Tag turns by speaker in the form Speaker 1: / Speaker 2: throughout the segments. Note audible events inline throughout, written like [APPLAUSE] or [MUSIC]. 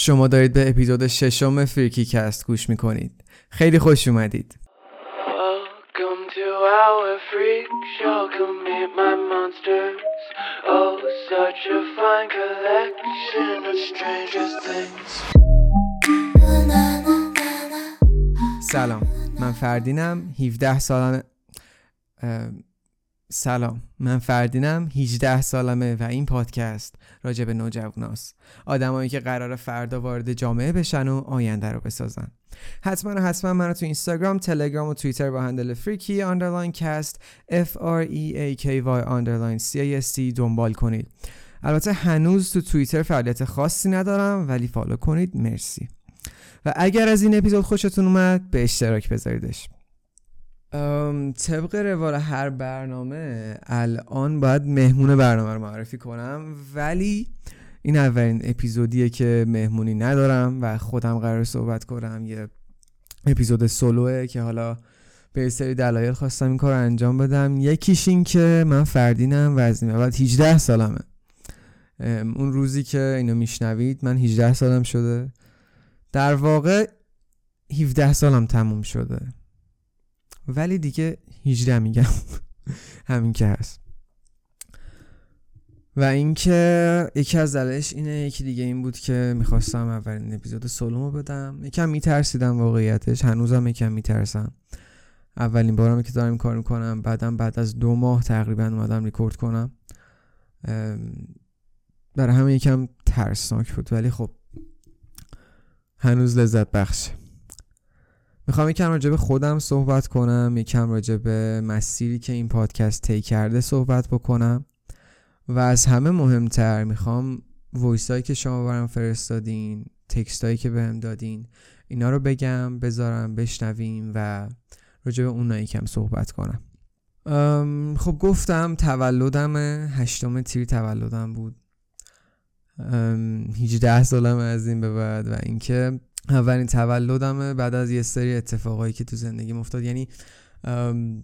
Speaker 1: شما دارید به اپیزود ششم فریکی کست گوش می‌کنید. خیلی خوش اومدید. سلام. من فردینم 17 سالانه سلام. من فردینم 18 سالمه و این پادکست راجع به نوجواناست. آدمایی که قرار فردا وارد جامعه بشن و آینده رو بسازن. حتما حتما من تو اینستاگرام تلگرام و توییتر با handle freaky underline cast F R E A K Y underline C S دنبال کنید. البته هنوز تو توییتر فعالیت خاصی ندارم ولی follow کنید. مرسی. و اگر از این اپیزود خوشتون اومد به اشتراک بذاریدش. طبق روال هر برنامه الان باید مهمون برنامه رو معرفی کنم. ولی این اولین اپیزودیه که مهمونی ندارم و خودم قرار صحبت کنم. یه اپیزود سولوه که حالا به سری دلایل خواستم این کار رو انجام بدم. یکیش این که من فردینم و از بعد 18 سالمه. اون روزی که اینو میشنوید من 18 سالم شده. در واقع 17 سالم تموم شده. ولی دیگه 18 میگم. همین که هست. و اینکه یکی از دلایلش اینه یکی دیگه این بود که می‌خواستم اولین اپیزود سولومو بدم. یکم میترسیدم واقعیتش. هنوزم یکم میترسم. اولین بارم که دارم کار می‌کنم بعدم بعد از دو ماه تقریبا اومدم ریکورد کنم. برای همه یکم ترسناک بود. ولی خب هنوز لذت بخشه. می‌خوام یکم راجع به خودم صحبت کنم یکم راجع به مسیری که این پادکست طی کرده صحبت بکنم. و از همه مهمتر می‌خوام voice هایی که شما برام فرستادین text هایی که بهم دادین اینا رو بگم بذارم بشنویم و راجع به اونها یکم صحبت کنم. خب گفتم تولدم هشتم تیر تولدم بود. 18 سالم از این به بعد و اینکه اولین تولدمه بعد از یه سری اتفاقایی که تو زندگی افتاد. یعنی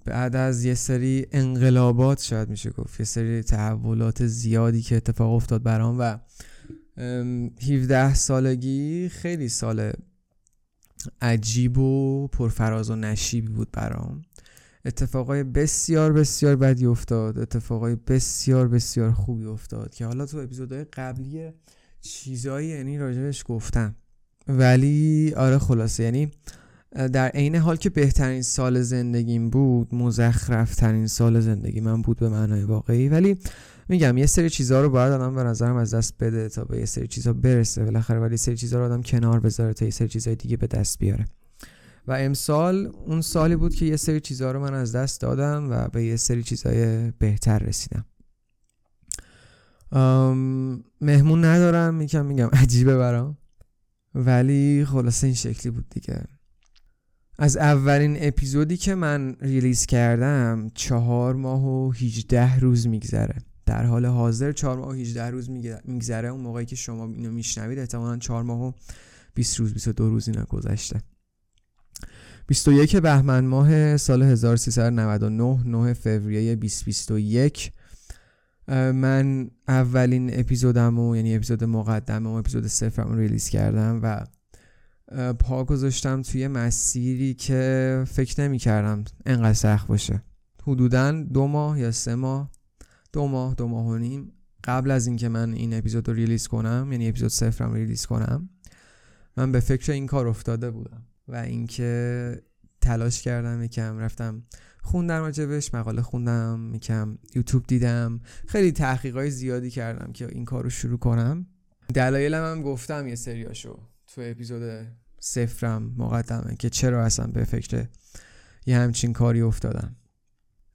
Speaker 1: بعد از یه سری انقلابات شاید میشه گفت یه سری تحولات زیادی که اتفاق افتاد برام و ام، 17 سالگی خیلی سال عجیب و پرفراز و نشیبی بود برام. اتفاقای بسیار بسیار بدی افتاد. اتفاقای بسیار بسیار خوبی افتاد که حالا تو اپیزودهای قبلی چیزایی یعنی راجبش گفتم. ولی آره خلاصه یعنی در عین حال که بهترین سال زندگیم بود مزخرف ترین سال زندگی من بود به معنای واقعی. ولی میگم یه سری چیزها رو باید آدم به نظرم از دست بده تا به یه سری چیزها برسه بالاخره ولی یه سری چیزها رو آدم کنار بذاره تا یه سری چیزهای دیگه به دست بیاره. و امسال اون سالی بود که یه سری چیزها رو من از دست دادم و به یه سری چیزهای بهتر رسیدم. مهمون ندارم میگم میگم عجیبه برام. ولی خلاصه این شکلی بود دیگه. از اولین اپیزودی که من ریلیز کردم چهار ماه و 18 روز میگذره. در حال حاضر چهار ماه و 18 روز میگذره. اون موقعی که شما اینو میشنوید احتمالا چهار ماه و 20 روز 22 روز اینا گذشته. 21 بهمن ماه سال 1399 9 فوریه 2021 اه، من اولین اپیزودم و یعنی اپیزود مقدمه و اپیزود صفرم رو release کردم و پا گذاشتم توی مسیری که فکر نمی کردم انقدر سخت باشه. حدودا دو ماه یا سه ماه دو ماه دو ماه و نیم قبل از اینکه من این اپیزود رو release کنم یعنی اپیزود صفرم release کنم من به فکر این کار افتاده بودم. و اینکه تلاش کردم یکم رفتم خوندم راجبش مقاله خوندم یکم یوتیوب دیدم. خیلی تحقیقات زیادی کردم که این کار رو شروع کنم. دلایلم هم گفتم یه سریاشو تو اپیزود صفرم مقدمه که چرا اصلا به فکر یه همچین کاری افتادم.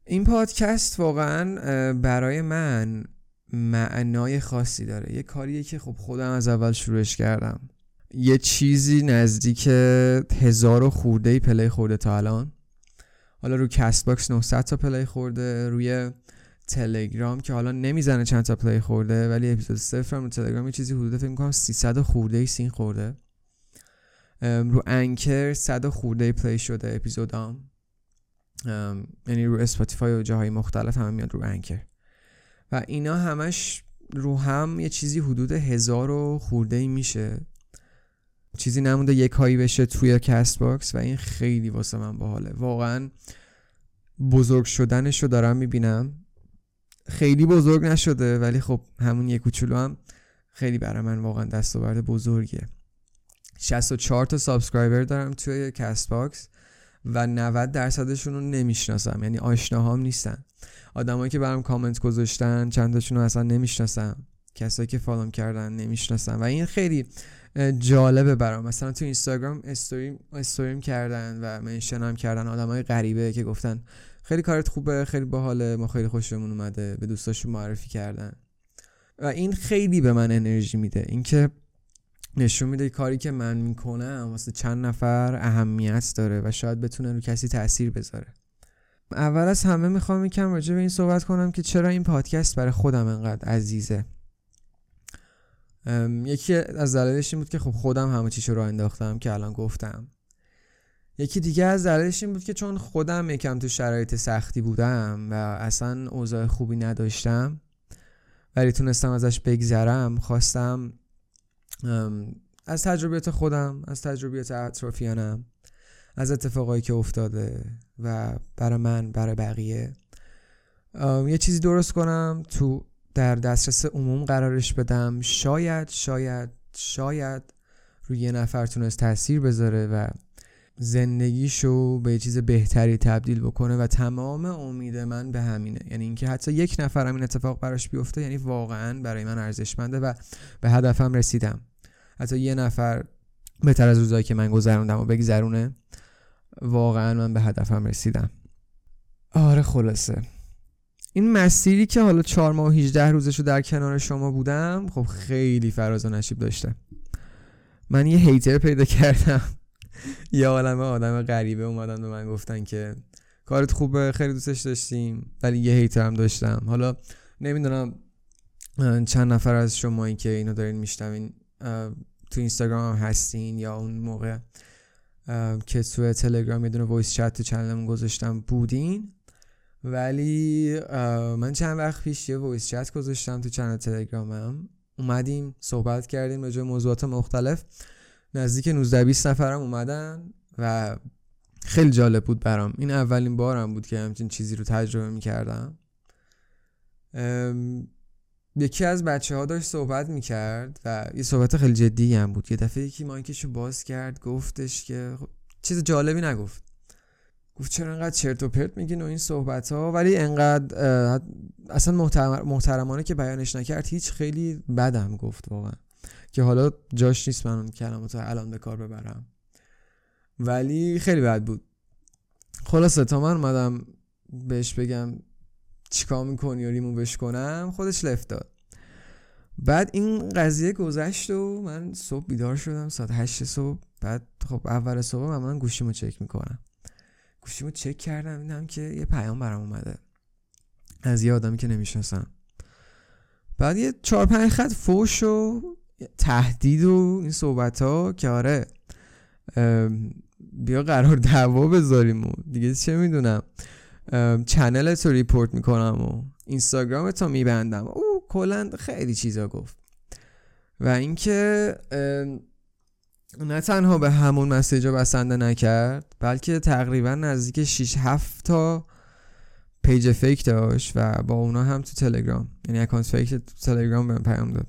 Speaker 1: این پادکست واقعا برای من معنای خاصی داره. یه کاریه که خب خودم از اول شروعش کردم. یه چیزی نزدیک هزار و خورده ای play خورده تا الان. حالا رو Castbox 900 تا play خورده روی تلگرام که حالا نمی‌زنه چند تا play خورده ولی اپیزود صفر رو تلگرام یه چیزی حدود فکر می‌کنم 300 خورده ای seen خورده. رو Anchor 100 خورده ای play شده اپیزودام. ام، یعنی رو اسپاتیفای و جاهای مختلف هم میاد رو Anchor و اینا همش رو هم یه چیزی حدود هزار و خورده ای میشه. چیزی نمونده یک K ای بشه توی Castbox و این خیلی واسه من باحاله. واقعا بزرگ شدنش رو دارم می‌بینم. خیلی بزرگ نشده ولی خب همون یک کوچولو هم خیلی برای من واقعا دستاورد بزرگیه. 64 تا subscriber دارم توی Castbox و 90 درصدشون رو نمی‌شناسم یعنی آشناهام نیستن. آدمایی که برام کامنت گذاشتن چند تاشون رو اصلا نمی‌شناسم. کسایی که فالوم کردن نمی‌شناسم. و این خیلی جالبه برام. مثلا تو اینستاگرام استوریم استوریم کردن و منشن هم کردن آدمای غریبه که گفتن خیلی کارت خوبه خیلی باحاله ما خیلی خوشمون اومده به دوستاشون معرفی کردن. و این خیلی به من انرژی میده. اینکه نشون میده کاری که من می‌کنم واسه چند نفر اهمیت داره و شاید بتونه رو کسی تاثیر بذاره. اول از همه می‌خوام یکم راجع به این صحبت کنم که چرا این پادکست برای خودم انقدر عزیزه. یکی از دلایلش این بود که خب خودم همه چیشو رو انداختم که الان گفتم. یکی دیگه از دلایلش این بود که چون خودم یکم تو شرایط سختی بودم و اصلا اوضاع خوبی نداشتم ولی تونستم ازش بگذرم خواستم از تجربیات خودم از تجربیات اطرافیانم از اتفاقایی که افتاده و برای من برای بقیه یه چیزی درست کنم تو در دسترس عموم قرارش بدم. شاید شاید شاید روی یه نفر تونست تاثیر بذاره و زندگیشو به چیز بهتری تبدیل بکنه و تمام امید من به همینه. یعنی اینکه حتی یک نفر این اتفاق براش بیفته یعنی واقعا برای من ارزشمنده و به هدفم رسیدم. حتی یه نفر بهتر از روزایی که من گذروندم و بگذرونه واقعا من به هدفم رسیدم. آره خلاصه. این مسیری که حالا چهار ماه و 18 روزشو در کنار شما بودم خب خیلی فراز و نشیب داشته من یه هیتر پیدا کردم. یه عالمه آدم غریبه اومدن به من گفتن که کارت خوبه خیلی دوستش داشتیم ولی یه هیتر هم داشتم. حالا نمی‌دونم چند نفر از شما که اینو دارین میشنوین تو اینستاگرام هم هستین یا اون موقع که تو تلگرام یه دونه voice chat تو گذاشتم بودین؟ ولی من چند وقت پیش یه voice chat گذاشتم تو channel تلگرامم. اومدیم صحبت کردیم راجع موضوعات مختلف. نزدیک 19 20 نفرم اومدن و خیلی جالب بود برام. این اولین بارم بود که همچین چیزی رو تجربه می‌کردم. یکی از بچه ها داشت صحبت می‌کرد و یه صحبت خیلی جدی هم بود. یه دفعه یکی مایکشو باز کرد گفتش که خب چیز جالبی نگفت. گفت چرا انقدر چرت و پرت میگین و این صحبت ها ولی انقدر اصلا محترمانه که بیانش نکرد هیچ خیلی بدم گفت واقعا. که حالا جاش نیست من اون کلمات الان به کار ببرم. ولی خیلی بد بود. خلاصه تا من اومدم بهش بگم چیکار می‌کنی و ریمووش کنم خودش لفت داد. بعد این قضیه گذشت و من صبح بیدار شدم ساعت هشت صبح. بعد خب اول صبح من گوشیمو چک می‌کنم. گوشیمو چک کردم دیدم که یه پیام برام اومده. از یه آدمی که نمی‌شناسم. بعد یه چهار پنج خط فوش و تهدید و این صحبت ها که آره بیا قرار دعوا بذاریم و دیگه چه می‌دونم. channel تو report می‌کنم و اینستاگرام تو میبندم. او کلا خیلی چیزا گفت. و اینکه نه تنها به همون message ا بسنده نکرد بلکه تقریبا نزدیک 6 7 تا page fake داشت و با اونا هم تو تلگرام. یعنی account fake تو تلگرام بهم پیام داد.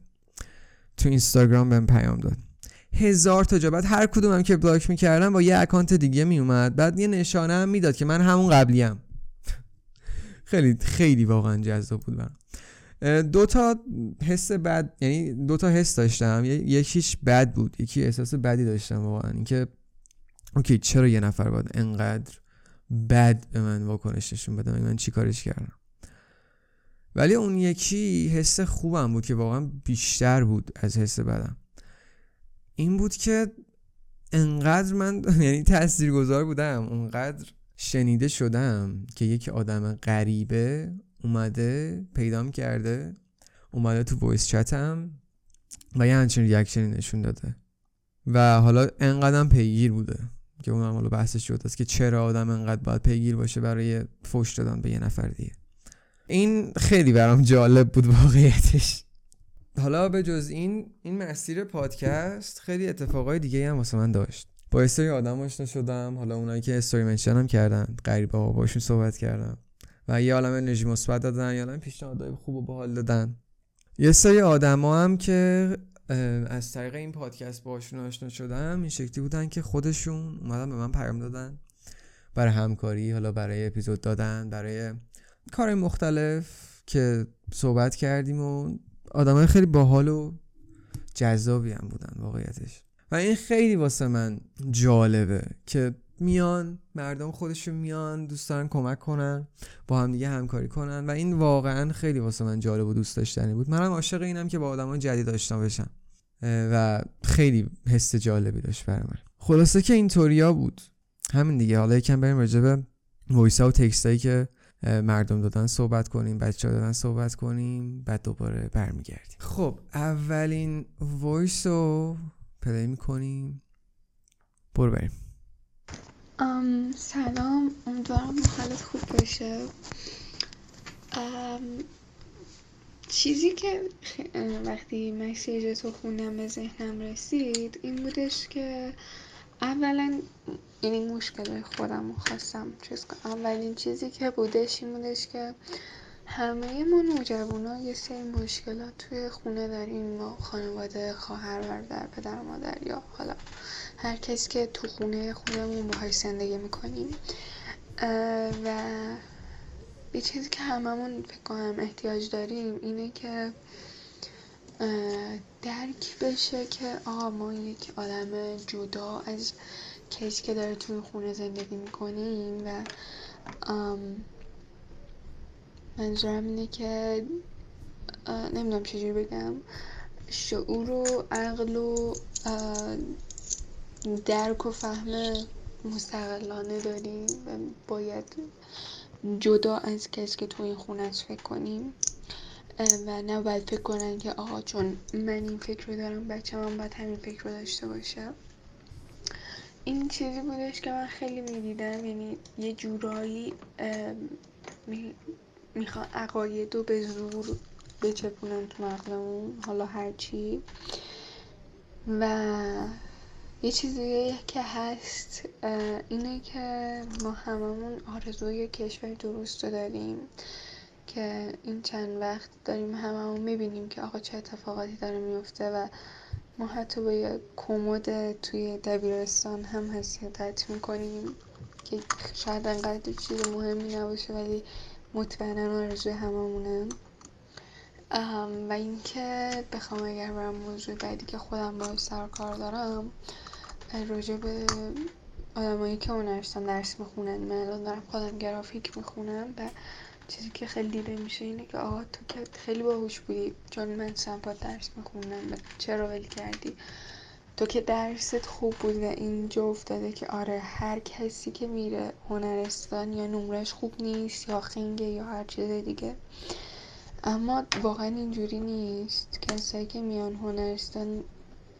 Speaker 1: تو اینستاگرام بهم پیام داد. هزار تا جا. بعد هر کدومم که block می‌کردم با یه account دیگه میومد بعد یه نشانه هم می‌داد که من همون قبلیم. [LAUGHS] خیلی خیلی واقعا جذاب بود دو تا حس بد یعنی دو تا حس داشتم. یکیش بد بود یکی احساس بدی داشتم واقعا. اینکه okay چرا یه نفر باید انقدر بد به من واکنش نشون بده؟ من چی کارش کردم؟ ولی اون یکی حس خوبم بود که واقعا بیشتر بود از حس بدم. این بود که انقدر من [LAUGHS] یعنی تاثیرگذار بودم اونقدر شنیده شدم که یک آدم غریبه اومده پیدام کرده اومده تو voice chat م و یه همچین reaction ی نشون داده. و حالا انقدرم پیگیر بوده که اونم حالا بحثش شده است که چرا آدم انقدر باید پیگیر باشه برای فوش دادن به یه نفر دیگه. این خیلی برام جالب بود واقعیتش. حالا به جز این این مسیر پادکست خیلی اتفاقای دیگه هم واسه من داشت. با سری آدم آشنا شدم حالا اونایی که استوری منشن هم کردن غریبه باشون صحبت کردم. و یه عالم انرژی مثبت دادن یه عالم پیشنهادهای خوب و باحال دادن. یه سری آدما هم که از طریق این پادکست باشون آشنا شدم این شکلی بودن که خودشون اومدن به من پیام دادن. برای همکاری حالا برای اپیزود دادن برای کار مختلف که صحبت کردیم و آدمای خیلی باحال و جذابی هم بودن واقعیتش. و این خیلی واسه من جالبه که میان مردم خودشون میان دوست دارن کمک کنن با هم دیگه همکاری کنن و این واقعا خیلی واسه من جالب و دوست داشتنی بود. منم عاشق اینم که با آدمان جدید آشنا بشم. و خیلی حس جالبی داشت برای من. خلاصه که اینطوریا بود. همین دیگه. حالا یکم بریم راجع به voice و text ایی که مردم دادن صحبت کنیم بچه ها دادن صحبت کنیم بعد دوباره برمیگردیم. خب اولین voice رو play می‌کنیم. برو بریم.
Speaker 2: سلام امیدوارم حالت خوب باشه. چیزی که وقتی message تو خوندم به ذهنم رسید این بودش که اولا یعنی مشکل خودم خواستم چیز کنم. اولین چیزی که بودش این بودش که همه ما نوجوانا یه سری مشکلات توی خونه داریم ما خانواده خواهر برادر پدر مادر یا حالا هر کسی که تو خونه خودمون باهاش زندگی می‌کنیم. و یه چیزی که هممون فکر کنم احتیاج داریم اینه که درک بشه که آقا ما یک آدم جدا از کسی که داره توی خونه زندگی می‌کنیم و منظورم اینه که نمی‌دونم چجوری بگم. شعور و عقل و درک و فهم مستقلانه داریم و باید جدا از کسی که تو این خونه فکر کنیم. و نه باید فکر کنن که آقا چون من این فکر رو دارم بچه من باید همین فکر رو داشته باشه این چیزی بودش که من خیلی می‌دیدم یعنی یه جورایی می‌خوان عقاید رو به زور بچپونن تو مغزمون حالا هرچی. و یه چیزی که هست اینه که ما هممون آرزوی کشور درست داریم که این چند وقت داریم هممون می‌بینیم که آقا چه اتفاقاتی داره میفته و ما حتی با یه کمد توی دبیرستان هم حسیدت می‌کنیم که شاید انقدر چیز مهمی نباشه ولی مطمئنا آرزوی هممونه. و اینکه بخوام اگر برم موضوع بعدی که خودم با سر کار دارم راجع به آدمایی که هنرستان درس می‌خونن من الان دارم خودم گرافیک می‌خونم و چیزی که خیلی دیده میشه اینه که آقا تو که خیلی باهوش بودی چون من سمپات درس می‌خونم و چرا ول کردی؟ تو که درست خوب بود و اینجا افتاده که آره هر کسی که میره هنرستان یا نمرش خوب نیست یا خنگه یا هر چیز دیگه. اما واقعا اینجوری نیست. کسایی که میان هنرستان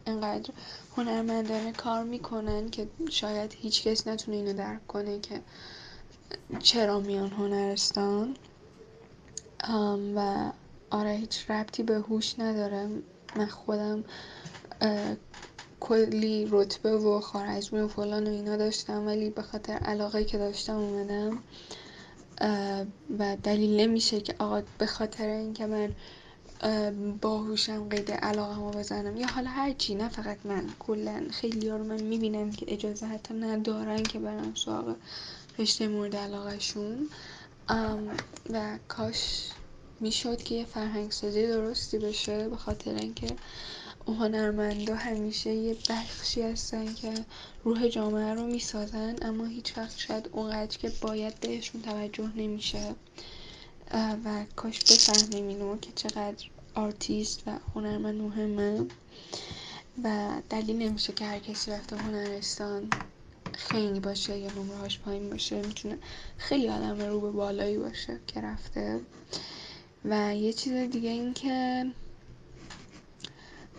Speaker 2: انقدر هنرمندانه کار می‌کنن که شاید هیچ کس نتونه اینو درک کنه که چرا میان هنرستان. و آره هیچ ربطی به هوش نداره. من خودم کلی رتبه و خارجمی و فلان و اینا داشتم ولی به خاطر علاقه که داشتم اومدم و دلیل نمیشه که آقا به خاطر اینکه من باهوشم قید علاقه ما بزنم. یا حالا هرچی نه فقط من. کلا خیلی رو من می‌بینم که اجازه حتی ندارن که برم سراغ رشته مورد علاقهشون. و کاش می‌شد که یه فرهنگ سازی درستی بشه به خاطر اینکه هنرمندا همیشه یه بخشی هستن که روح جامعه رو می‌سازن اما هیچ وقت شاید اونقدر که باید بهشون توجه نمیشه و کاش بفهمیم اینو که چقدر آرتیست و هنرمند مهمه. و دلیل نمیشه که هر کسی رفته هنرستان خیلی باشه یا نمرهاش پایین باشه می‌تونه خیلی آدم رو به بالایی باشه که رفته. و یه چیز دیگه این که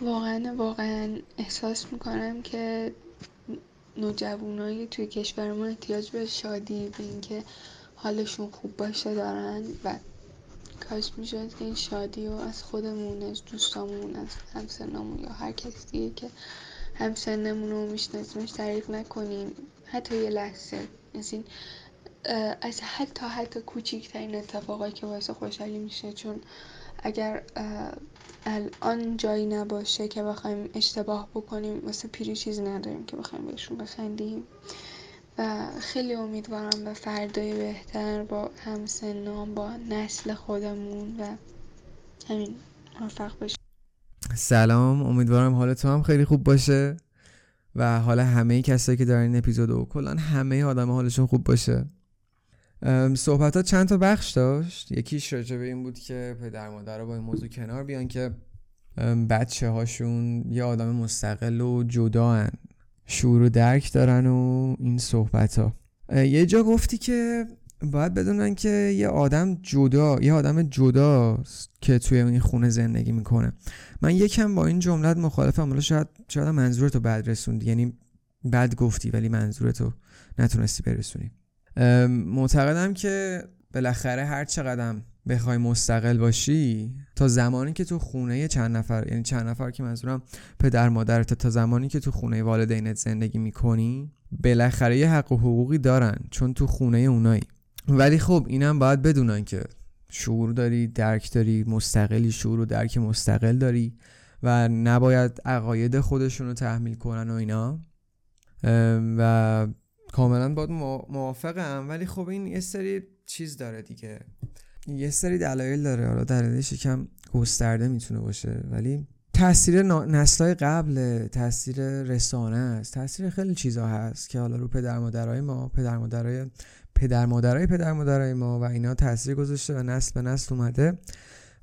Speaker 2: واقعا واقعا احساس می‌کنم که نوجوانایی توی کشورمون احتیاج به شادی به اینکه حالشون خوب باشه دارن و کاش می‌شد که این شادی رو از خودمون از دوستامون از همسنامون یا هر کسی دیگه که همسنمون رو میشناسیمش تعریف نکنیم. حتی یه لحظه. از این از حتی حتی کوچیکترین اتفاقایی که باعث خوشحالی میشه چون اگر الان جایی نباشه که بخوایم اشتباه بکنیم واسه پیری چیزی نداریم که بخوایم بهشون بخندیم. و خیلی امیدوارم به فردای بهتر با همسنام با نسل خودمون و همین موفق باشیم
Speaker 1: سلام. امیدوارم حال تو هم خیلی خوب باشه و حالا همه کسایی که دارن این اپیزود و کلا همه آدم حالشون خوب باشه. صحبت ها چند تا بخش داشت. یکیش راجع به این بود که پدر مادر با این موضوع کنار بیان که بچه هاشون یه آدم مستقل و جدا هن. شعور و درک دارن و این صحبت ها یه جا گفتی که باید بدونن که یه آدم جدا یه آدم جداست که توی این خونه زندگی می‌کنه. من یکم با این جملت مخالفم. حالا شاید شاید منظورتو بعد رسوندی. یعنی بعد گفتی ولی منظورتو نتونستی برسونی. معتقدم که بالاخره هر چقدر بخوای مستقل باشی تا زمانی که تو خونه چند نفر یعنی چند نفر که منظورم پدر مادرت تا زمانی که تو خونه والدینت زندگی می‌کنی بالاخره یه حق و حقوقی دارن چون تو خونه اونایی. ولی خب اینم باید بدونن که شعور داری درک داری مستقلی شعور و درک مستقل داری و نباید عقاید خودشون رو تحمیل کنن و اینا. و کاملا باید موافقم ولی خب این یه سری چیز داره دیگه. یه سری دلایل داره حالا دلیلش یکم گسترده می‌تونه باشه ولی تاثیر نسلای قبل تاثیر رسانه است. تاثیر خیلی چیزا هست که حالا رو پدر مادرای ما پدر مادرای پدر مادرای پدر مادرای ما و اینا تاثیر گذاشته و نسل به نسل اومده.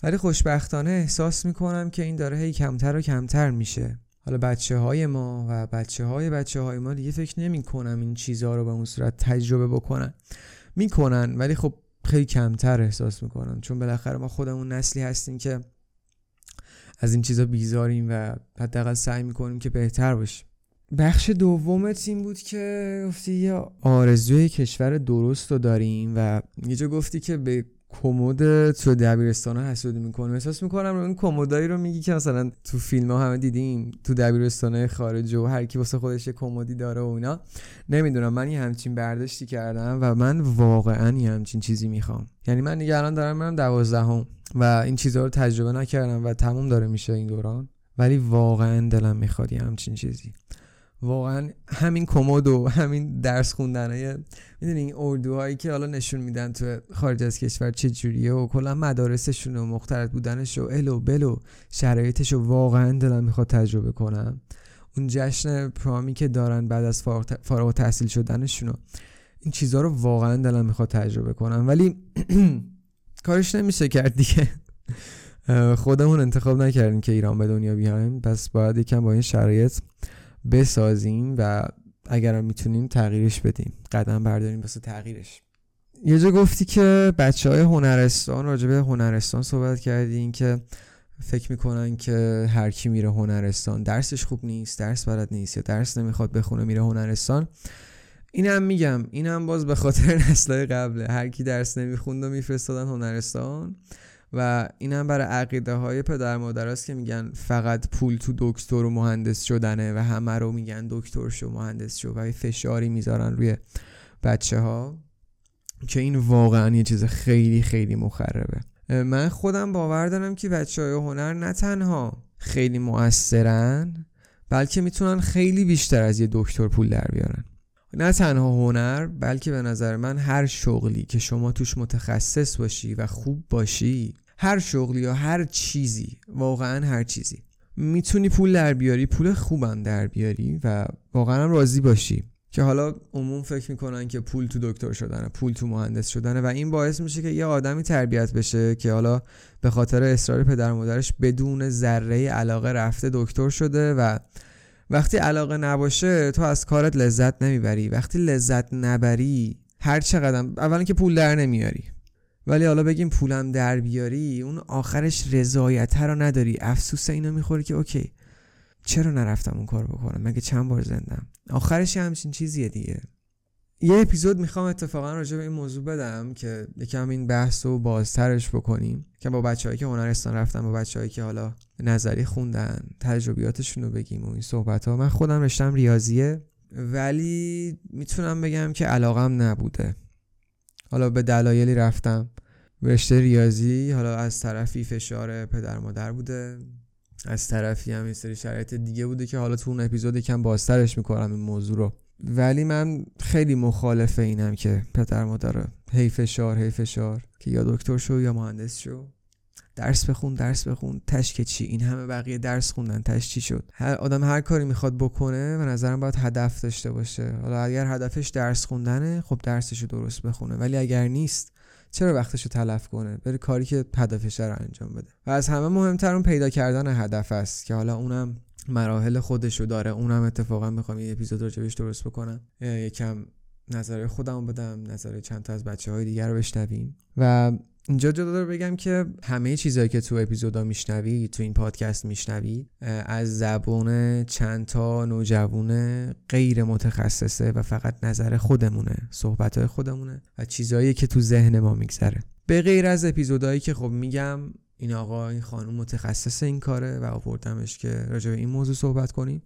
Speaker 1: ولی خوشبختانه احساس می‌کنم که این داره هی کمتر و کمتر میشه. حالا بچه های ما و بچه های بچه های ما دیگه فکر نمی کنم این چیزها رو به اون صورت تجربه بکنن. می‌کنن ولی خب خیلی کمتر احساس می‌کنن. چون بالاخره ما خودمون نسلی هستیم که از این چیزا بیزاریم و حداقل سعی می‌کنیم که بهتر باشیم. بخش دوم این بود که گفتی یه آرزوی کشور درست رو داریم و یه جا گفتی که به کمد تو دبیرستان ها حسودی می‌کنم. احساس می‌کنم این کمدایی رو میگی که مثلا تو فیلم ها همه دیدیم تو دبیرستان های خارج و هر کی واسه خودش یه داره و اینا. نمی‌دونم من یه همچین برداشتی کردم و من واقعا یه همچین چیزی می‌خوام. یعنی من دیگه الان دارم میرم دوازدهم و این چیزها رو تجربه نکردم و تموم داره میشه این دوران. ولی واقعا دلم می‌خواد یه همچین چیزی. واقعا همین کمد و همین درس خوندن های می‌دونی این اردوهایی که حالا نشون میدن تو خارج از کشور چه جوریه و کلا مدارسشون و مختلط بودنش و ال و بل و شرایطش رو واقعا دلم می‌خواد تجربه کنم. اون جشن پرامی که دارن بعد از فارغ تحصیل شدنشون این چیزها رو واقعا دلم می‌خواد تجربه کنم. ولی [CLEARS THROAT] کارش نمیشه کرد دیگه. خودمون انتخاب نکردیم که ایران به دنیا بیایم. پس باید یکم با این شرایط بسازیم و اگر می‌تونیم تغییرش بدیم. قدم برداریم واسه تغییرش. یه جا گفتی که بچه های هنرستان راجبه هنرستان صحبت کردین که فکر می‌کنن که هر کی میره هنرستان درسش خوب نیست درس بلد نیست یا درس نمی‌خواد بخونه میره هنرستان. اینم میگم اینم باز به خاطر [LAUGHS] نسلهای قبله. هر کی درس نمی‌خوند و میفرستادن هنرستان. و این هم برای عقیده های پدر مادر که میگن فقط پول تو دکتر و مهندس شدنه و همه رو میگن دکتر شو مهندس شو. و فشاری می‌ذارن روی بچه ها که این واقعا یه چیز خیلی خیلی مخربه. من خودم باور دارم که بچه های هنر نه تنها خیلی موثرن بلکه می‌تونن خیلی بیشتر از یه دکتر پول در بیارن. نه تنها هنر بلکه به نظر من هر شغلی که شما توش متخصص باشی و خوب باشی هر شغلی یا هر چیزی واقعا هر چیزی. می‌تونی پول در بیاری پول خوبم در بیاری و واقعا راضی باشی. که حالا عموم فکر می‌کنن که پول تو دکتر شدنه پول تو مهندس شدنه و این باعث میشه که یه آدمی تربیت بشه که حالا به خاطر اصرار پدر مادرش بدون ذره علاقه رفته دکتر شده و وقتی علاقه نباشه تو از کارت لذت نمی‌بری. وقتی لذت نبری هر چقدر اولا که پول در نمیاری. ولی حالا بگیم پولم در بیاری اون آخرش رضایت رو نداری. افسوس اینو می‌خوری که اوکی چرا نرفتم اون کار بکنم؟ مگه چند بار زندم؟ آخرش همچین چیزیه دیگه. یه اپیزود می‌خوام اتفاقا راجع به این موضوع بدم که یکم این بحث رو بازترش بکنیم. که با بچههایی که هنرستان رفتن با بچههایی که حالا نظری خوندن تجربیاتشون رو بگیم و این صحبت ها من خودم رشتم ریاضیه ولی می‌تونم بگم که علاقم نبوده. حالا به دلایلی رفتم. رشته ریاضی حالا از طرفی فشار پدر مادر بوده. از طرفی هم یه سری شرایط دیگه بوده که حالا تو اون اپیزود یکم بازترش می‌کنم این موضوع رو. ولی من خیلی مخالف اینم که پدر مادر هی فشار هی فشار که یا دکتر شو یا مهندس شو. درس بخون درس بخون. تش که چی؟ این همه بقیه درس خوندن. تش چی شد؟ هر آدم هر کاری می‌خواد بکنه و نظرم باید هدف داشته باشه. حالا اگر هدفش درس خوندنه خب درسشو درست بخونه. ولی اگر نیست چرا وقتشو تلف کنه؟ بره کاری که هدفش رو انجام بده. و از همه مهمتر اون پیدا کردن هدف است که حالا اونم مراحل خودشو داره. اونم اتفاقا می‌خوام یه اپیزود راجبش درست بکنم. یکم نظر خودم بدم نظر چند تا از بچه های دیگر رو بشنویم. و اینجا جدا بگم که همه چیزهایی که تو اپیزودا میشنوی تو این پادکست میشنوی از زبون چند تا نوجوان غیر متخصصه و فقط نظر خودمونه صحبت های خودمونه و چیزهایی که تو ذهن ما میگذره. به غیر از اپیزودهایی که خب میگم این آقا این خانم متخصص این کاره و آوردمش که راجع به این موضوع صحبت کنیم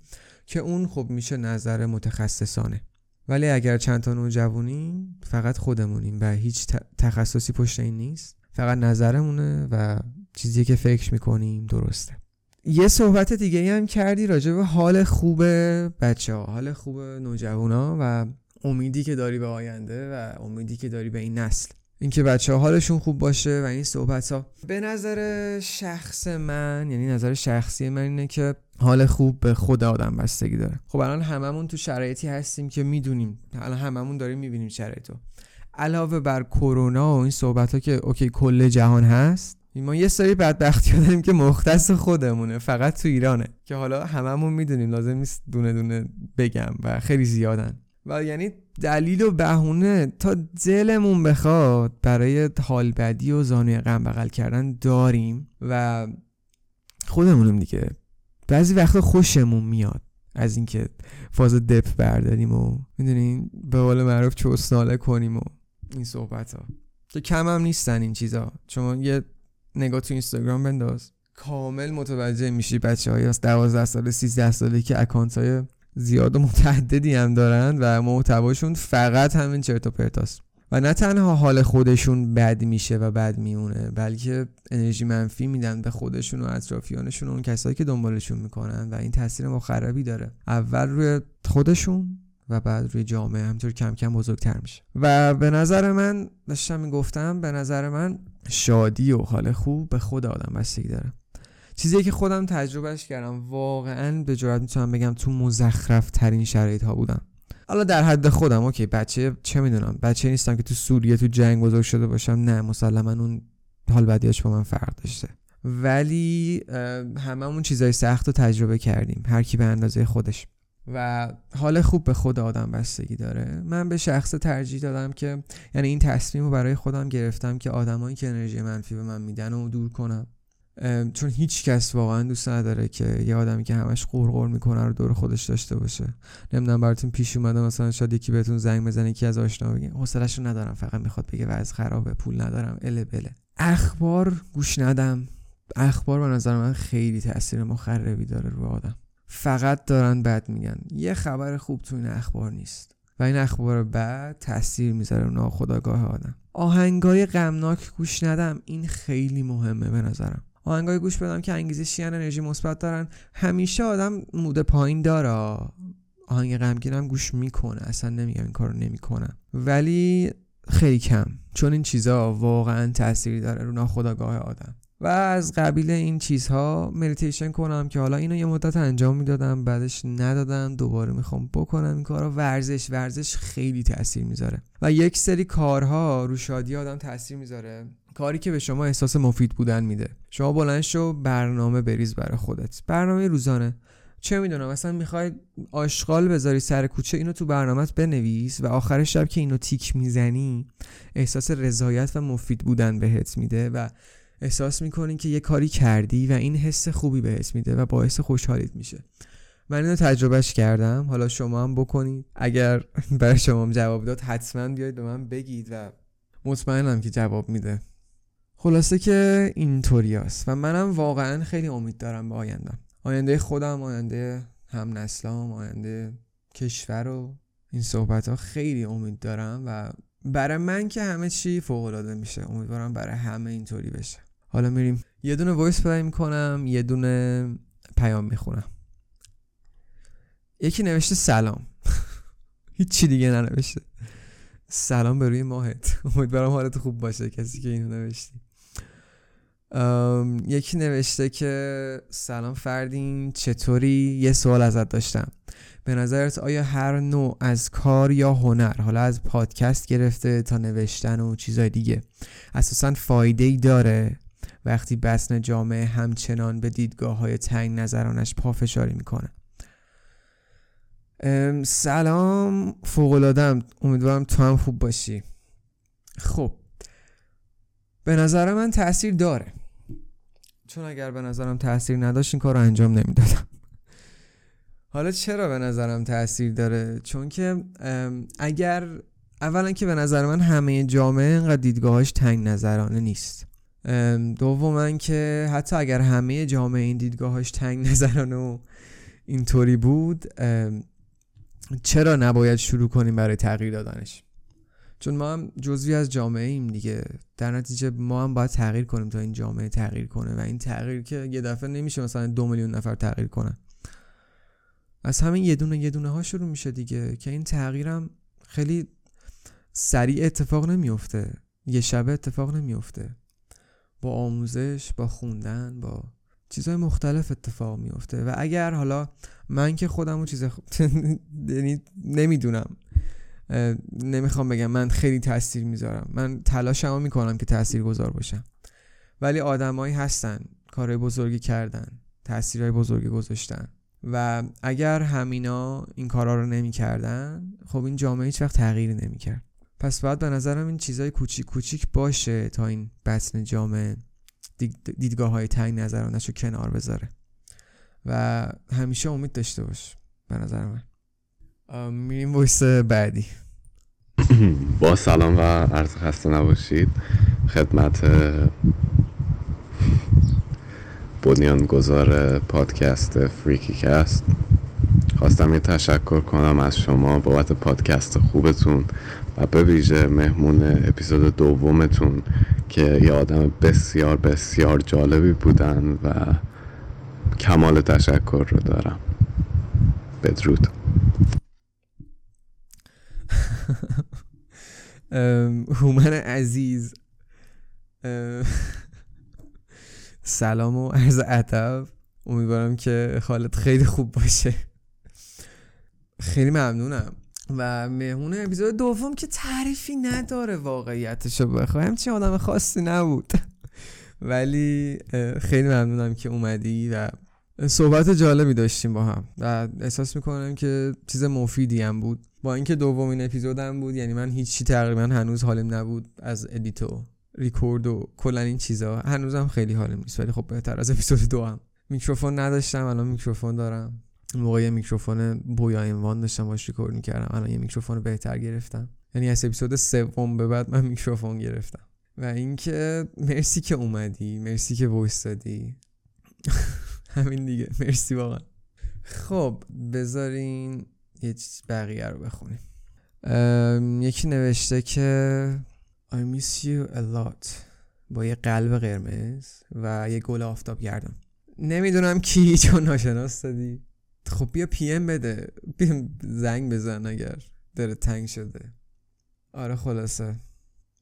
Speaker 1: که اون خب میشه نظر متخصصانه. ولی اگر چند تا نوجوانی فقط خودمونیم و هیچ تخصصی پشت این نیست. فقط نظرمونه و چیزی که فکر می‌کنیم درسته. یه صحبت دیگه هم کردی راجع به حال خوب بچه ها حال خوب نوجوانا و امیدی که داری به آینده و امیدی که داری به این نسل. اینکه بچه حالشون خوب باشه و این صحبت ها به نظر شخص من یعنی نظر شخصی من اینه که حال خوب به خود آدم بستگی داره. خب الان هممون تو شرایطی هستیم که می‌دونیم الان هممون داریم می‌بینیم شرایطو علاوه بر کرونا و این صحبت ها که اوکی کل جهان هست ما یه سری بدبختی داریم که مختص خودمونه فقط تو ایرانه. که حالا هممون می‌دونیم لازم نیست دونه دونه بگم و خیلی زیادن. و یعنی دلیل و بهونه تا دلمون بخواد برای حال بدی و زانوی غم بغل کردن داریم و خودمونم دیگه. بعضی وقتا خوشمون میاد از اینکه فاز دپ برداریم و می‌دونین به قول معروف چوسناله کنیم و این صحبت ها که کم هم نیستن این چیزا. شما یه نگاه تو اینستاگرام بنداز. کامل متوجه میشی بچه های از 12 ساله 13 ساله که اکانت های زیاد و متعددی هم دارن و محتواشون فقط همین چرت و پرتاست. و نه تنها حال خودشون بد میشه و بد میمونه بلکه انرژی منفی میدن به خودشون و اطرافیانشون و اون کسایی که دنبالشون می‌کنن و این تاثیر مخربی داره. اول روی خودشون و بعد روی جامعه همطور کم کم بزرگتر میشه. و به نظر من داشتم می‌گفتم به نظر من شادی و حال خوب به خود آدم بستگی داره. چیزی که خودم تجربهش کردم واقعا به جرات می‌تونم بگم تو مزخرف ترین شرایط ها بودم. حالا در حد خودم اوکی بچه چه می‌دونم بچه نیستم که تو سوریه تو جنگ بزرگ شده باشم. نه مسلما اون حال بدیش با من فرق داشته. ولی هممون چیزای سخت رو تجربه کردیم هر کی به اندازه خودش. و حال خوب به خود آدم بستگی داره. من به شخص ترجیح دادم که یعنی این تصمیم رو برای خودم گرفتم که آدمایی که انرژی منفی به من میدن و دور کنم. چون هیچ کس واقعا دوست نداره که یه آدمی که همش قرقر می‌کنه رو دور خودش داشته باشه. نمی‌دونم براتون پیش اومده مثلا شاید یکی بهتون زنگ بزنه یکی از آشنا بگه حوصله‌شو ندارم فقط می‌خواد بگه وضع خرابه پول ندارم اله بله اخبار گوش ندم. اخبار به نظر من خیلی تاثیر مخربی داره رو آدم. فقط دارن بد میگن. یه خبر خوب تو این اخبار نیست. و این اخبار بد تاثیر می‌ذاره ناخودآگاه آدم. آهنگای غمناک گوش ندم. این خیلی مهمه به نظرم. آهنگای گوش بدم که انگیزشی انرژی مثبت دارن. همیشه آدم mood پایین داره. آهنگ غمگینم گوش می‌کنه. اصلا نمیگم این کارو نمی‌کنم ولی خیلی کم. چون این چیزها واقعا تاثیری داره رو ناخودآگاه آدم. و از قبیل این چیزها مدیتیشن کنم که حالا اینو یه مدت انجام می‌دادم بعدش ندادم. دوباره می‌خوام بکنم این کارا ورزش ورزش خیلی تاثیر می‌ذاره. و یک سری کارها رو شادی آدم تاثیر می‌ذاره. کاری که به شما احساس مفید بودن میده. شما بلند شو برنامه بریز برای خودت. برنامه روزانه. چه می‌دونم مثلا می‌خوای آشغال بذاری سر کوچه اینو تو برنامهت بنویس و آخر شب که اینو تیک می‌زنی احساس رضایت و مفید بودن بهت میده و احساس می‌کنی که یه کاری کردی و این حس خوبی بهت میده و باعث خوشحالیت میشه. من اینو تجربهش کردم. حالا شما هم بکنید. اگر برای شما جواب داد حتما بیاید به من بگید و مطمئنم که جواب میده. خلاصه که اینطوری است و منم واقعا خیلی امید دارم به آیندم آینده خودم آینده هم نسلام آینده کشور و این صحبت ها خیلی امید دارم و برای من که همه چی فوق العاده میشه. امیدوارم برای همه اینطوری بشه. حالا میریم. یه دونه voice play می‌کنم یه دونه پیام می‌خونم. یکی نوشته سلام. [LAUGHS] هیچی دیگه ننوشته. سلام به روی ماهت. امیدوارم حالت خوب باشه کسی که اینو نوشتی یکی نوشته که سلام فردین چطوری؟ یه سوال ازت داشتم. به نظرت آیا هر نوع از کار یا هنر حالا از پادکست گرفته تا نوشتن و چیزای دیگه اساسا فایده ای داره وقتی بسن جامعه همچنان به دیدگاه های تنگ نظرانش پافشاری می‌کنه؟ سلام. فوقلادم امیدوارم تو هم خوب باشی. خب به نظر من تاثیر داره. چون اگر به نظرم تاثیر نداشت این کار رو انجام نمی‌دادم. حالا چرا به نظرم تاثیر داره؟ چون که اگر اولا که به نظر من همه جامعه انقدر دیدگاهاش تنگ نظرانه نیست. دوما که حتی اگر همه جامعه این دیدگاهاش تنگ نظرانه و اینطوری بود چرا نباید شروع کنیم برای تغییر دادنش؟ چون ما هم جزوی از جامعه ایم دیگه. در نتیجه ما هم باید تغییر کنیم تا این جامعه تغییر کنه و این تغییر که یه دفعه نمیشه مثلا دو میلیون نفر تغییر کنن. از همین یه دونه یه دونه ها شروع میشه دیگه که این تغییرم خیلی سریع اتفاق نمیفته. یه شبه اتفاق نمیفته. با آموزش با خوندن با چیزهای مختلف اتفاق میفته. و اگر حالا من که خودم چیز [LAUGHS] یعنی نمی‌دونم. نمی‌خوام بگم من خیلی تاثیر می‌ذارم. من تلاشمو می‌کنم که تاثیر گذار باشم. ولی آدمایی هستن کارهای بزرگی کردن تاثیرهای بزرگی گذاشتن. و اگر همینا این کارا رو نمی‌کردن خب این جامعه هیچ وقت تغییری نمی‌کرد. پس باید به نظرم این چیزای کوچیک کوچیک باشه تا این بطن جامعه دیدگاه های تنگ نظرانش رو کنار بذاره. و همیشه امید داشته باش به نظر من. میریم ویس بعدی. [CLEARS THROAT]
Speaker 3: با سلام و عرض خسته نباشید. خدمت بنیانگذار پادکست فریکی کست. خواستم یه تشکر کنم از شما بابت پادکست خوبتون و به ویژه مهمون اپیزود دومتون که یه آدم بسیار بسیار جالبی بودن و کمال تشکر رو دارم. بدرود.
Speaker 1: هومن عزیز. سلام و عرض ادب. امیدوارم که حالت خیلی خوب باشه. خیلی ممنونم. و مهمون اپیزود دوم که تعریفی نداره واقعیتشو بخواه. همچین آدم خاصی نبود. ولی خیلی ممنونم که اومدی و صحبت جالبی داشتیم با هم و احساس می‌کنم که چیز مفیدی هم بود. با اینکه دومین اپیزودم بود یعنی من هیچی تقریبا هنوز حالم نبود از ادیتو ریکورد و کلا این چیزا. هنوزم خیلی عالی هم نیست ولی خب بهتر از اپیزود دو هم. میکروفون نداشتم الان میکروفون دارم. موقع یه میکروفون Boya M1 داشتم باش ریکورد می‌کردم. الان یه میکروفون بهتر گرفتم. یعنی از اپیزود سوم به بعد من میکروفون گرفتم. و اینکه مرسی که اومدی مرسی که voice دادی. [LAUGHS] همین دیگه. مرسی واقعا. خب بذارین یه بقیه رو بخونیم. یکی نوشته که I miss you a lot. با یه قلب قرمز و یه گل آفتاب گردم. نمی‌دونم کی [LAUGHS] چون ناشناس دادی خب بیا PM بده. بیا زنگ بزن اگر دلت تنگ شده. آره خلاصه.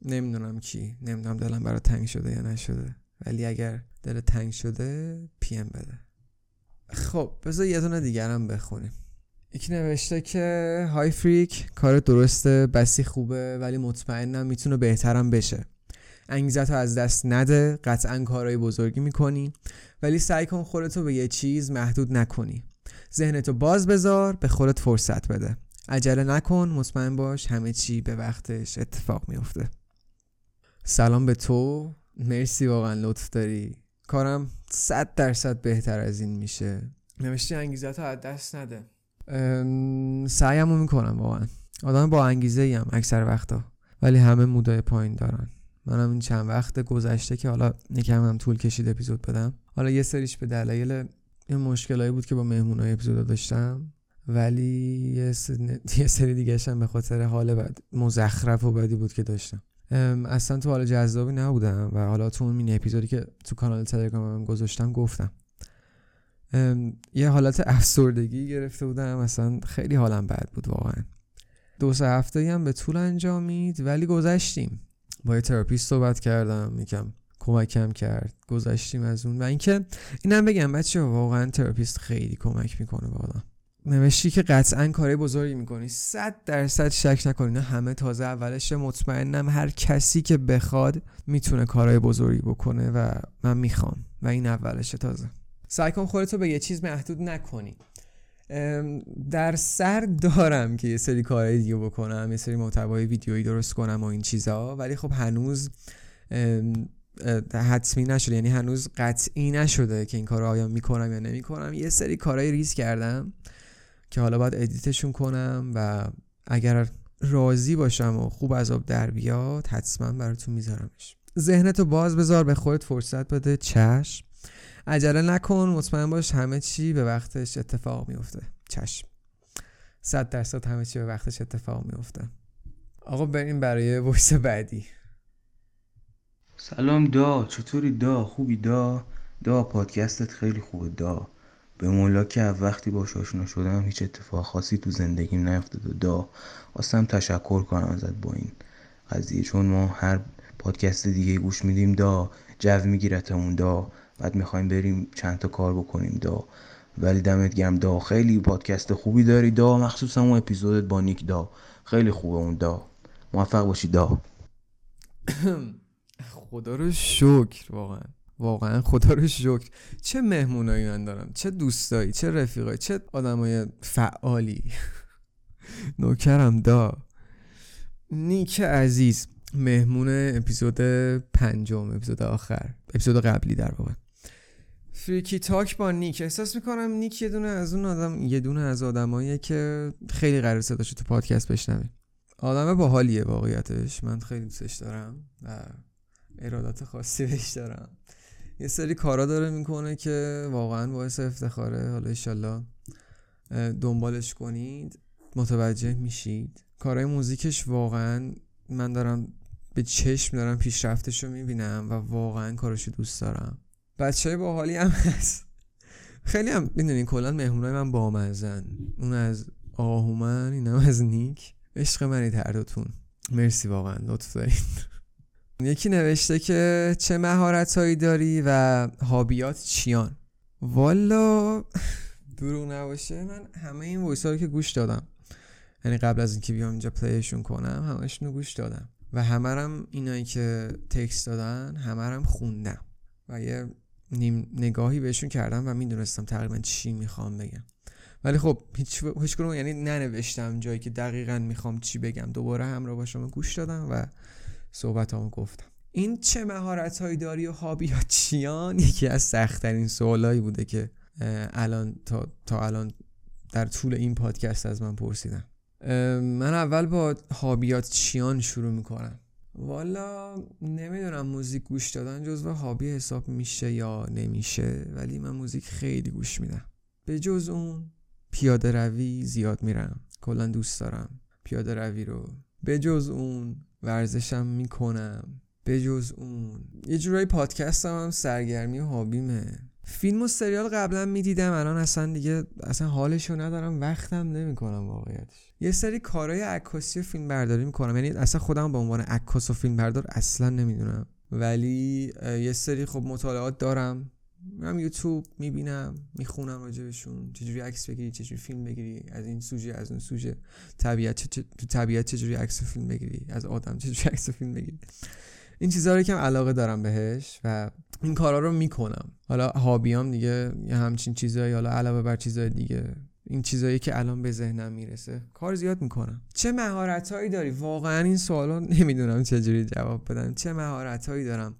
Speaker 1: نمی‌دونم کی. نمی‌دونم دلم برات تنگ شده یا نشده. ولی اگر دلت تنگ شده PM بده. خب بذار یه دونه دیگرم بخونیم. یکی نوشته که های فریک کار درسته بسی خوبه ولی مطمئنم می‌تونه بهترم بشه. انگیزت رو از دست نده قطعا کارهای بزرگی می‌کنی ولی سعی کن خودتو به یه چیز محدود نکنی. ذهنتو باز بذار به خودت فرصت بده. عجله نکن مطمئن باش همه چی به وقتش اتفاق میفته سلام به تو. مرسی واقعا لطف داری. کارم صد درصد بهتر از این میشه. نوشتی انگیزه تو از دست نده. سعیمو می‌کنم واقعا. آدم با انگیزه ایم اکثر وقتا ولی همه مودای پایین دارن. منم این چند وقت گذشته که حالا یکم هم طول کشید اپیزود بدم. حالا یه سریش به دلایل این مشکلایی بود که با مهمونای اپیزود داشتم ولی یه سری, یه دیگه هم به خاطر حال بد مزخرف و بدی بود که داشتم. اصلا تو حال جذابی نبودم و حالا تو اون مینی اپیزودی که تو کانال تلگرامم گذاشتم گفتم. یه حالت افسردگی گرفته بودم اصلا خیلی حالم بد بود واقعا. دو سه هفته هم به طول انجامید ولی گذشتیم. با یه تراپیست صحبت کردم یکم کمکم کرد گذشتیم از اون. و اینکه اینم بگم بچه‌ها واقعا تراپیست خیلی کمک می‌کنه به آدم نوشتی که قطعا کارهای بزرگی می‌کنی. صد درصد شک نکنین همه تازه اولش مطمئنم هر کسی که بخواد می‌تونه کارهای بزرگی بکنه و من می‌خوام. و این اولشه تازه. سعی کن خودتو به یه چیز محدود نکنی. در سر دارم که یه سری کارهای دیگه بکنم یه سری محتوای ویدیویی درست کنم و این چیزها ولی خب هنوز حتمی نشده. یعنی هنوز قطعی نشده که این کار آیا می‌کنم یا نمی‌کنم. یه سری کارهای ریز کردم. که حالا باید ادیتشون کنم و اگر راضی باشم و خوب از آب در بیاد حتما براتون میذارمش. ذهنتو باز بذار به خودت فرصت بده چشم. عجله نکن مطمئن باش همه چی به وقتش اتفاق میفته چشم. صد درصد همه چی به وقتش اتفاق میفته آقا بریم برای ویس بعدی.
Speaker 4: سلام دا. چطوری؟ دا. خوبی؟ دا. دا پادکستت خیلی خوبه. دا. به مولا که از وقتی باش آشنا شدم هیچ اتفاق خاصی تو زندگیم نیفتاد و دا خواستم تشکر کنم ازت با این قضیه. چون ما هر پادکست دیگه گوش میدیم دا جو میگیرتمون دا. بعد می‌خوایم بریم چند تا کار بکنیم دا. ولی دمت گرم دا. خیلی پادکست خوبی داری دا. مخصوصا اون اپیزودت با نیک دا. خیلی خوبه اون دا. موفق باشی دا. [COUGHS]
Speaker 1: خدا رو شکر واقعا. واقعا خدا رو شکر. چه مهمونایی من دارم چه دوستایی چه رفیقایی چه آدمای فعالی. [LAUGHS] نوکرم دا. نیک عزیز مهمون اپیزود پنجم اپیزود آخر اپیزود قبلی در واقع. فریکی تاک با نیک. احساس می‌کنم نیک یه دونه از اون آدم یه دونه از آدماییه که خیلی قرار صداشو تو پادکست بشنویم. آدم باحالیه واقعیتش. من خیلی دوستش دارم و ارادات خاصی بهش دارم. یه سری کارا داره می‌کنه که واقعا باعث افتخاره. حالا ایشالله دنبالش کنید متوجه میشید. کارهای موزیکش واقعا من دارم به چشم دارم پیشرفتش رو می‌بینم و واقعا کارشو دوست دارم. بچه های باحالی هم هست. خیلی هم می‌دونین کلا مهمونای من بامزن. اون از آقا هومن اینم از نیک. عشق منید هر دوتون. مرسی واقعا لطف دارید یکی نوشته که چه مهارت هایی داری و هابیات چیان؟ والا دروغ نباشه من همه این ویس رو که گوش دادم. یعنی قبل از اینکه بیام اینجا پلیشون کنم همشون رو گوش دادم. و همه رم اینایی که تکست دادن همه رم خوندم. و یه نیم نگاهی بهشون کردم و می‌دونستم تقریبا چی می‌خوام بگم. ولی خب هیچ هیچ یعنی ننوشتم جایی که دقیقا می‌خوام چی بگم. دوباره همراه با شما گوش دادم و صحبتامو گفتم. این چه مهارت هایی داری و هابیات چیان؟ یکی از سختترین سوالایی بوده که الان تا, تا الان در طول این پادکست از من پرسیدن. من اول با هابیات چیان شروع می‌کنم. والا نمی‌دونم موزیک گوش دادن جزو هابی حساب میشه یا نمیشه ولی من موزیک خیلی گوش میدم. به جز اون پیاده روی زیاد میرم. کلا دوست دارم پیاده روی رو. به جز اون ورزشم می‌کنم. به جز اون. یه جورایی پادکستم هم سرگرمی و هابیمه. فیلم و سریال قبلا می‌دیدم الان اصلا دیگه اصلا حالشو ندارم وقتم نمی‌کنم واقعیتش. یه سری کارهای عکاسی و فیلم برداری می‌کنم. یعنی اصلا خودم به عنوان عکاس و فیلم بردار اصلا نمی‌دونم. ولی یه سری خب مطالعات دارم. هم یوتیوب می‌بینم می‌خونم راجبشون چجوری عکس بگیری چجوری فیلم بگیری از این سوژه از اون سوژه. طبیعت تو طبیعت چجوری عکس و فیلم بگیری از آدم چجوری عکس و فیلم بگیری. این چیزها رو کم علاقه دارم بهش و این کارا رو می‌کنم. حالا هابیام دیگه یه همچین چیزایی حالا علاوه بر چیزای دیگه این چیزایی که الان به ذهنم می‌رسه کار زیاد می‌کنم. چه مهارت هایی داری؟ واقعا این سوالا نمی‌دونم چجوری جواب بدم. چه مهارت هایی دارم؟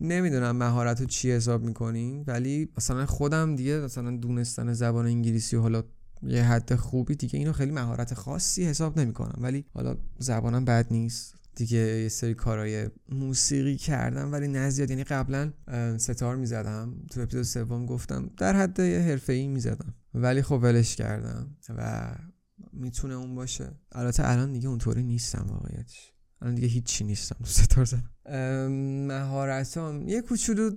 Speaker 1: نمی‌دونم مهارت رو چی حساب می‌کنین ولی مثلا خودم دیگه مثلا دونستن زبان انگلیسی و حالا یه حد خوبی دیگه اینو خیلی مهارت خاصی حساب نمی‌کنم. ولی حالا زبانم بد نیست. دیگه یه سری کارهای موسیقی کردم ولی نه زیاد. یعنی قبلا ستار می‌زدم. تو اپیزود سوم گفتم در حد یه حرفه‌ای می‌زدم. ولی خب ولش کردم و می‌تونه اون باشه. البته الان دیگه اونطوری نیستم واقعیتش. الان دیگه هیچی نیستم تو ستار زدم مهارتام یه کوچولو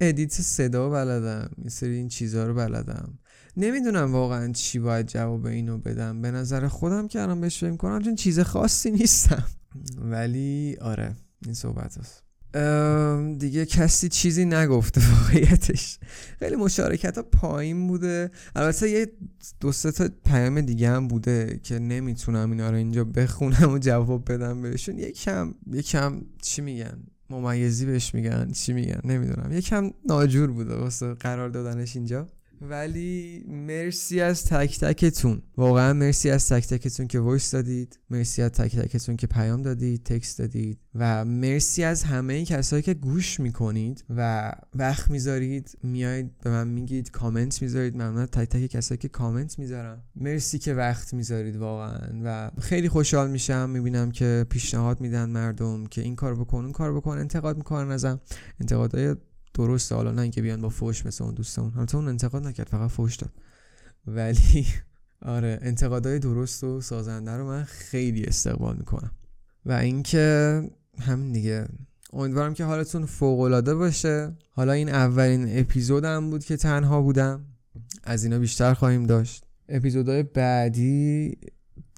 Speaker 1: ادیت صدا بلدم. یه سری این چیزها رو بلدم. نمی‌دونم واقعا چی باید جواب اینو بدم. به نظر خودم که الان بهش فکر کنم چون چیز خاصی نیستم. [LAUGHS] ولی آره این صحبت هست دیگه کسی چیزی نگفته واقعیتش. خیلی مشارکت ها پایین بوده. البته یه دو سه تا پیام دیگه هم بوده که نمی‌تونم اینا رو اینجا بخونم و جواب بدم بهشون. یکم یکم چی میگن؟ ممیزی بهش میگن. چی میگن؟ نمی‌دونم. یکم ناجور بوده واسه قرار دادنش اینجا. ولی مرسی از تک تکتون. واقعا مرسی از تک تکتون که voice دادید. مرسی از تک تکتون که پیام دادید text دادید. و مرسی از همه کسایی که گوش می‌کنید و وقت می‌ذارید. میایید به من میگید کامنت می‌ذارید. ممنون تک تک کسایی که کامنت می‌ذارن مرسی که وقت می‌ذارید واقعا. و خیلی خوشحال میشم. می‌بینم که پیشنهاد میدن مردم که این کار بکن اون کار بکن. انتقاد می‌کنن ازم. انتقادهای درسته حالا نه اینکه بیان با فوش مثل اون دوستمون. البته اون انتقاد نکرد فقط فوش داد. ولی [LAUGHS] آره انتقادهای درست و سازنده رو من خیلی استقبال می‌کنم. و اینکه همین دیگه. امیدوارم که حالتون فوق العاده باشه. حالا این اولین اپیزودم بود که تنها بودم. از اینا بیشتر خواهیم داشت. اپیزودهای بعدی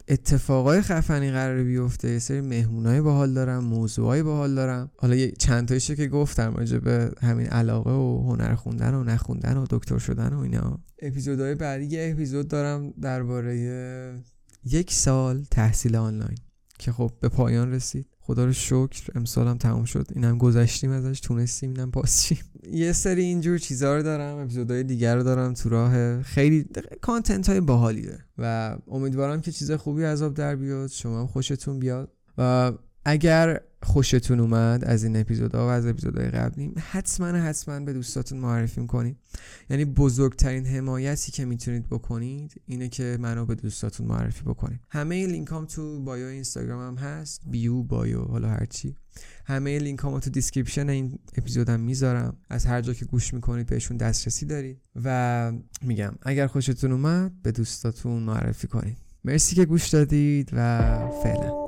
Speaker 1: اتفاقای خفنی قرار بیفته. یه سری مهمونای باحال دارم موضوعای باحال دارم. حالا یه چند تایشو که گفتم راجع به همین علاقه و هنر خوندن و نخوندن و دکتر شدن و اینا. اپیزودهای بعدی یه اپیزود دارم درباره یک سال تحصیل آنلاین که خب به پایان رسید. خدا رو شکر امسالم تموم شد. اینم گذشتیم ازش تونستیم اینم پاسچیم یه سری اینجور چیزا رو دارم اپیزودهای دیگر رو دارم تو راه خیلی کانتنت های باحالیه و امیدوارم که چیز خوبی از آب در بیاد. شما هم خوشتون بیاد. و اگر خوشتون اومد از این اپیزودها و از اپیزودهای قبلی حتما حتما به دوستاتون معرفی می‌کنید یعنی بزرگترین حمایتی که می‌تونید بکنید اینه که منو به دوستاتون معرفی بکنید. همه لینک هم تو bio اینستاگرام هم هست. بیو bio حالا هرچی همه لینک هم تو description این اپیزودم می‌ذارم. از هر جا که گوش می‌کنید بهشون دسترسی دارید. و میگم اگر خوشتون اومد به دوستاتون معرفی کنید. مرسی که گوش دادید و فعلا.